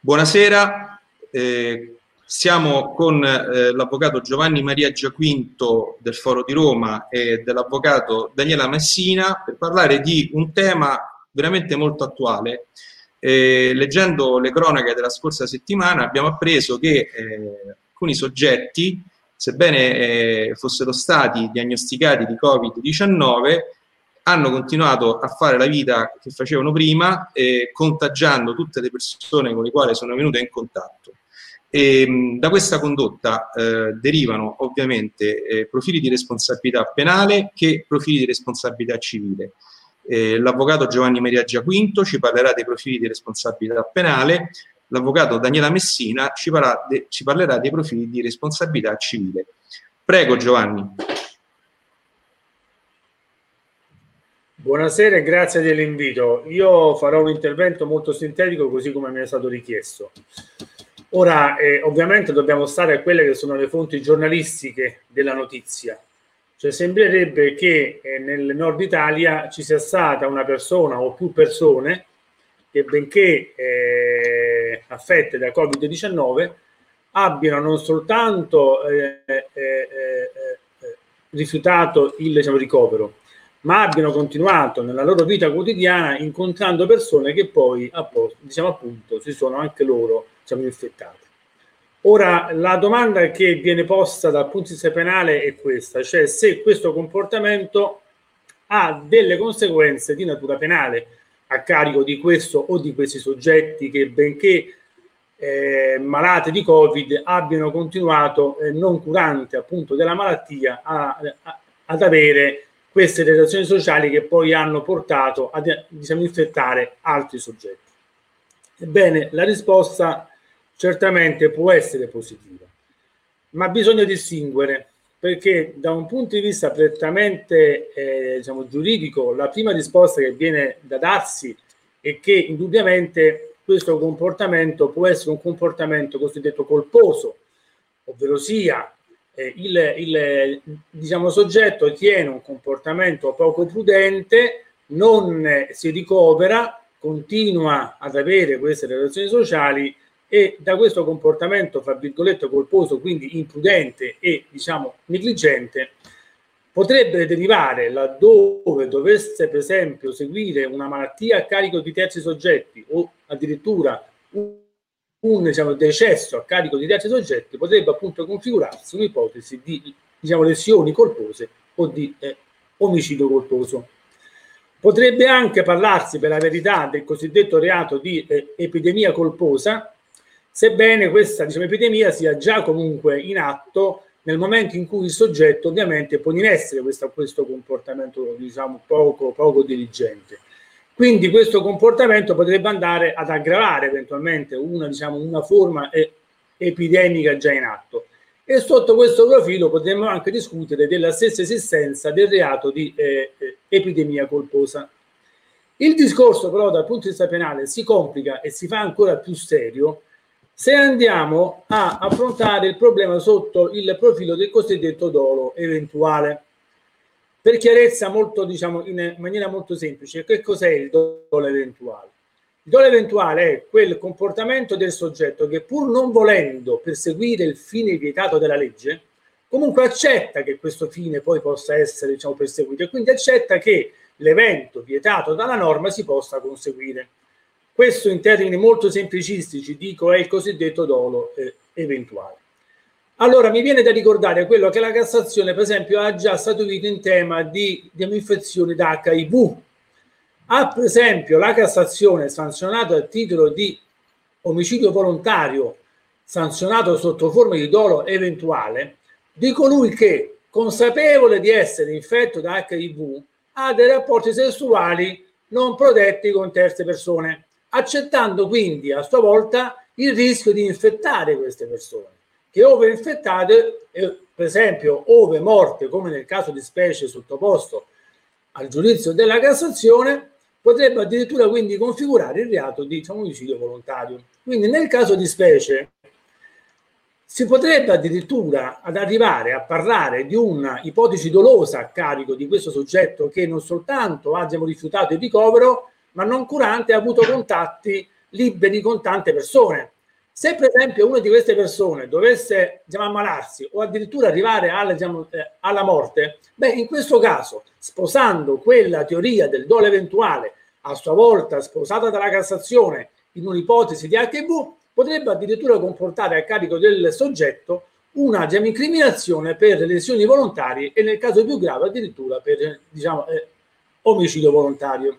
Buonasera, eh, siamo con eh, l'avvocato Giovanni Maria Giaquinto del Foro di Roma e dell'avvocato Daniela Messina per parlare di un tema veramente molto attuale. Eh, leggendo le cronache della scorsa settimana abbiamo appreso che eh, alcuni soggetti, sebbene eh, fossero stati diagnosticati di Covid-19, hanno continuato a fare la vita che facevano prima, eh, contagiando tutte le persone con le quali sono venute in contatto. E, mh, da questa condotta eh, derivano ovviamente eh, profili di responsabilità penale che profili di responsabilità civile. Eh, l'avvocato Giovanni Maria Giaquinto ci parlerà dei profili di responsabilità penale, l'avvocato Daniela Messina ci, de, ci parlerà dei profili di responsabilità civile. Prego Giovanni. Buonasera e grazie dell'invito. Io farò un intervento molto sintetico così come mi è stato richiesto. Ora, eh, ovviamente dobbiamo stare a quelle che sono le fonti giornalistiche della notizia. Cioè, sembrerebbe che eh, nel nord Italia ci sia stata una persona o più persone che, benché eh, affette da Covid-19, abbiano non soltanto eh, eh, eh, rifiutato il diciamo, ricovero, ma abbiano continuato nella loro vita quotidiana incontrando persone che poi, diciamo appunto, si sono anche loro diciamo, infettate. Ora, la domanda che viene posta dal punto di vista penale è questa, cioè se questo comportamento ha delle conseguenze di natura penale a carico di questo o di questi soggetti che benché eh, malati di Covid abbiano continuato eh, non curante appunto della malattia a, a, ad avere queste relazioni sociali che poi hanno portato a diciamo, infettare altri soggetti. Ebbene, la risposta certamente può essere positiva, ma bisogna distinguere perché da un punto di vista prettamente eh, diciamo, giuridico la prima risposta che viene da darsi è che indubbiamente questo comportamento può essere un comportamento cosiddetto colposo, ovvero sia eh, il, il diciamo, soggetto tiene un comportamento poco prudente, non si ricovera, continua ad avere queste relazioni sociali e da questo comportamento, fra virgolette, colposo, quindi imprudente e diciamo negligente, potrebbe derivare laddove dovesse per esempio seguire una malattia a carico di terzi soggetti o addirittura un diciamo, decesso a carico di terzi soggetti potrebbe appunto configurarsi un'ipotesi di diciamo, lesioni colpose o di eh, omicidio colposo. Potrebbe anche parlarsi per la verità del cosiddetto reato di eh, epidemia colposa, sebbene questa diciamo, epidemia sia già comunque in atto nel momento in cui il soggetto ovviamente pone in essere questa, questo comportamento diciamo, poco, poco diligente. Quindi questo comportamento potrebbe andare ad aggravare eventualmente una, diciamo, una forma eh, epidemica già in atto. E sotto questo profilo potremmo anche discutere della stessa esistenza del reato di eh, eh, epidemia colposa. Il discorso però dal punto di vista penale si complica e si fa ancora più serio se andiamo a affrontare il problema sotto il profilo del cosiddetto dolo eventuale. Per chiarezza molto, diciamo, in maniera molto semplice, che cos'è il dolo eventuale? Il dolo eventuale è quel comportamento del soggetto che pur non volendo perseguire il fine vietato dalla legge, comunque accetta che questo fine poi possa essere diciamo, perseguito e quindi accetta che l'evento vietato dalla norma si possa conseguire. Questo in termini molto semplicistici dico è il cosiddetto dolo eh, eventuale. Allora mi viene da ricordare quello che la Cassazione, per esempio, ha già statuito in tema di, di infezioni da HIV. Ha, per esempio, la Cassazione sanzionato a titolo di omicidio volontario, sanzionato sotto forma di dolo eventuale, di colui che, consapevole di essere infetto da HIV, ha dei rapporti sessuali non protetti con terze persone, accettando quindi a sua volta il rischio di infettare queste persone che ove infettate, eh, per esempio ove morte, come nel caso di specie sottoposto al giudizio della Cassazione, potrebbe addirittura quindi configurare il reato di omicidio volontario. Quindi nel caso di specie si potrebbe addirittura ad arrivare a parlare di una ipotesi dolosa a carico di questo soggetto che non soltanto abbiamo rifiutato il ricovero, ma non curante ha avuto contatti liberi con tante persone. Se per esempio una di queste persone dovesse diciamo, ammalarsi o addirittura arrivare alla, diciamo, eh, alla morte, beh, in questo caso, sposando quella teoria del dolo eventuale, a sua volta sposata dalla Cassazione in un'ipotesi di HIV, potrebbe addirittura comportare a carico del soggetto una diciamo, incriminazione per lesioni volontarie e nel caso più grave addirittura per diciamo, eh, omicidio volontario,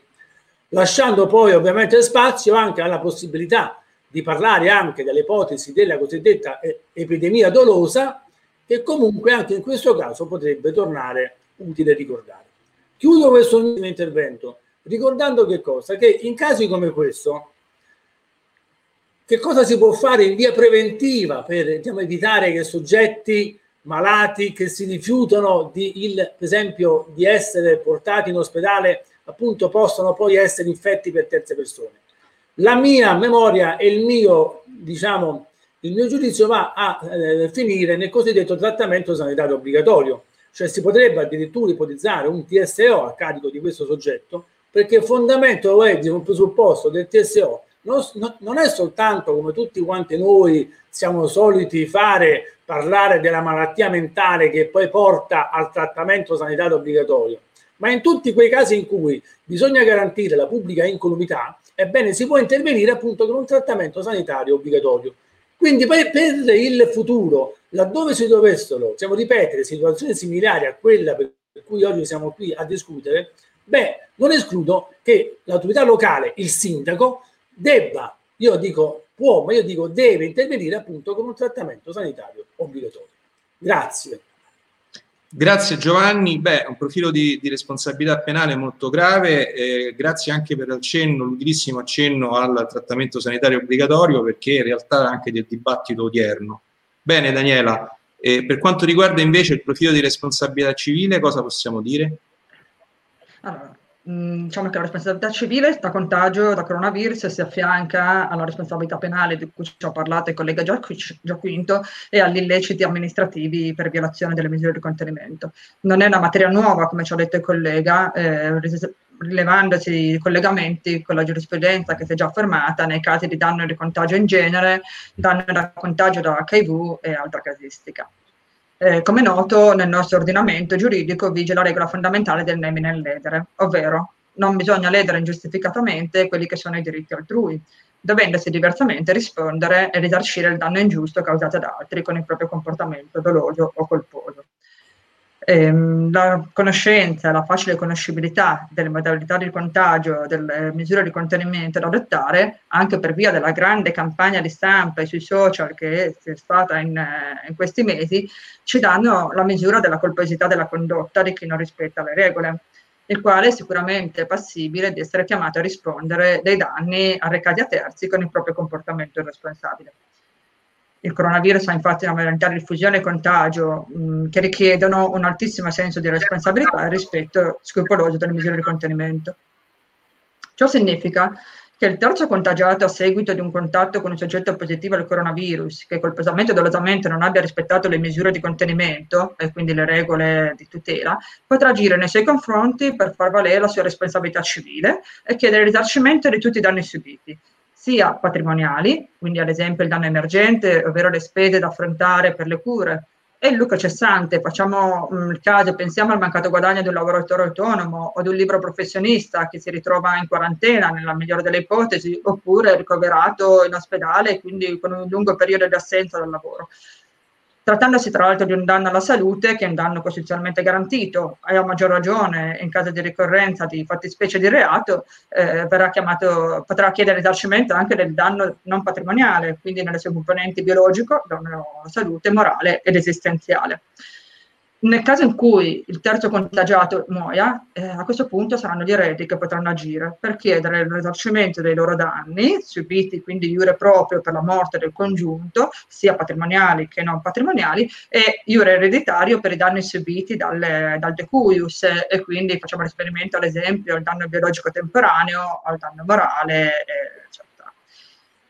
lasciando poi ovviamente spazio anche alla possibilità di parlare anche delle ipotesi della cosiddetta eh, epidemia dolosa che comunque anche in questo caso potrebbe tornare utile ricordare. Chiudo questo mio intervento ricordando che cosa? Che in casi come questo che cosa si può fare in via preventiva per diciamo, evitare che soggetti malati che si rifiutano di, il, per esempio di essere portati in ospedale appunto possano poi essere infetti per terze persone. La mia memoria e il mio, diciamo, il mio giudizio va a eh, finire nel cosiddetto trattamento sanitario obbligatorio, cioè si potrebbe addirittura ipotizzare un TSO a carico di questo soggetto, perché il fondamento è di un presupposto del TSO non, non è soltanto come tutti quanti noi siamo soliti fare, parlare della malattia mentale che poi porta al trattamento sanitario obbligatorio, ma in tutti quei casi in cui bisogna garantire la pubblica incolumità, ebbene si può intervenire appunto con un trattamento sanitario obbligatorio. Quindi per, per il futuro, laddove si dovessero diciamo, ripetere situazioni similari a quella per cui oggi siamo qui a discutere, beh, non escludo che l'autorità locale, il sindaco, debba, io dico può, ma io dico deve intervenire appunto con un trattamento sanitario obbligatorio. Grazie. Grazie Giovanni, beh, un profilo di, di responsabilità penale molto grave, eh, grazie anche per l'accenno, l'utilissimo accenno al trattamento sanitario obbligatorio perché in realtà anche del dibattito odierno. Bene Daniela, eh, per quanto riguarda invece il profilo di responsabilità civile, cosa possiamo dire? Allora, Mm, diciamo che la responsabilità civile da contagio da coronavirus si affianca alla responsabilità penale di cui ci ha parlato il collega Giaquinto e agli illeciti amministrativi per violazione delle misure di contenimento. Non è una materia nuova, come ci ha detto il collega, eh, rilevandosi collegamenti con la giurisprudenza che si è già affermata nei casi di danno di contagio in genere, danno da contagio da HIV e altra casistica. Eh, come noto, nel nostro ordinamento giuridico vige la regola fondamentale del nemi nel ledere, ovvero non bisogna ledere ingiustificatamente quelli che sono i diritti altrui, dovendosi diversamente rispondere e risarcire il danno ingiusto causato ad altri con il proprio comportamento doloso o colposo ehm, la conoscenza, la facile conoscibilità delle modalità di contagio, delle misure di contenimento da adottare, anche per via della grande campagna di stampa e sui social che è stata in, eh, in questi mesi, ci danno la misura della colposità della condotta di chi non rispetta le regole il quale è sicuramente passibile di essere chiamato a rispondere dei danni arrecati a terzi con il proprio comportamento irresponsabile. Il coronavirus ha infatti una modalità di diffusione e contagio mh, che richiedono un altissimo senso di responsabilità e rispetto scrupoloso delle misure di contenimento. Ciò significa che il terzo contagiato a seguito di un contatto con un soggetto positivo al coronavirus che colposamente o dolosamente non abbia rispettato le misure di contenimento e quindi le regole di tutela, potrà agire nei suoi confronti per far valere la sua responsabilità civile e chiedere il risarcimento di tutti i danni subiti, sia patrimoniali, quindi ad esempio il danno emergente, ovvero le spese da affrontare per le cure, e il lucro cessante, facciamo mh, mm, il caso, pensiamo al mancato guadagno di un lavoratore autonomo o di un libero professionista che si ritrova in quarantena, nella migliore delle ipotesi, oppure ricoverato in ospedale, quindi con un lungo periodo di assenza dal lavoro trattandosi tra l'altro di un danno alla salute che è un danno costituzionalmente garantito e a maggior ragione in caso di ricorrenza di fattispecie di reato eh, chiamato, potrà chiedere risarcimento anche del danno non patrimoniale, quindi nelle sue componenti biologico, danno alla salute, morale ed esistenziale. Nel caso in cui il terzo contagiato muoia, eh, a questo punto saranno gli eredi che potranno agire per chiedere il risarcimento dei loro danni, subiti quindi iure proprio per la morte del congiunto, sia patrimoniali che non patrimoniali, e iure ereditario per i danni subiti dal, dal decuius, e quindi facciamo riferimento ad esempio al danno biologico temporaneo, al danno morale, eccetera.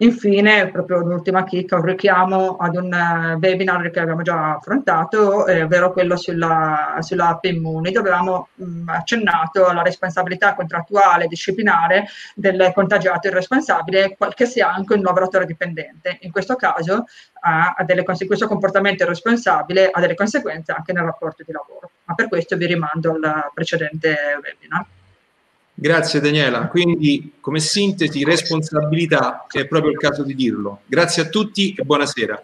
Infine, proprio l'ultima chicca, un richiamo ad un uh, webinar che abbiamo già affrontato, eh, ovvero quello sulla, sulla app Immuni, dove avevamo mh, mm, accennato alla responsabilità contrattuale disciplinare del contagiato irresponsabile, che sia anche un lavoratore dipendente. In questo caso, ha, ha delle, questo comportamento irresponsabile ha delle conseguenze anche nel rapporto di lavoro. Ma per questo vi rimando al precedente webinar. Grazie Daniela, quindi come sintesi responsabilità è proprio il caso di dirlo. Grazie a tutti e buonasera.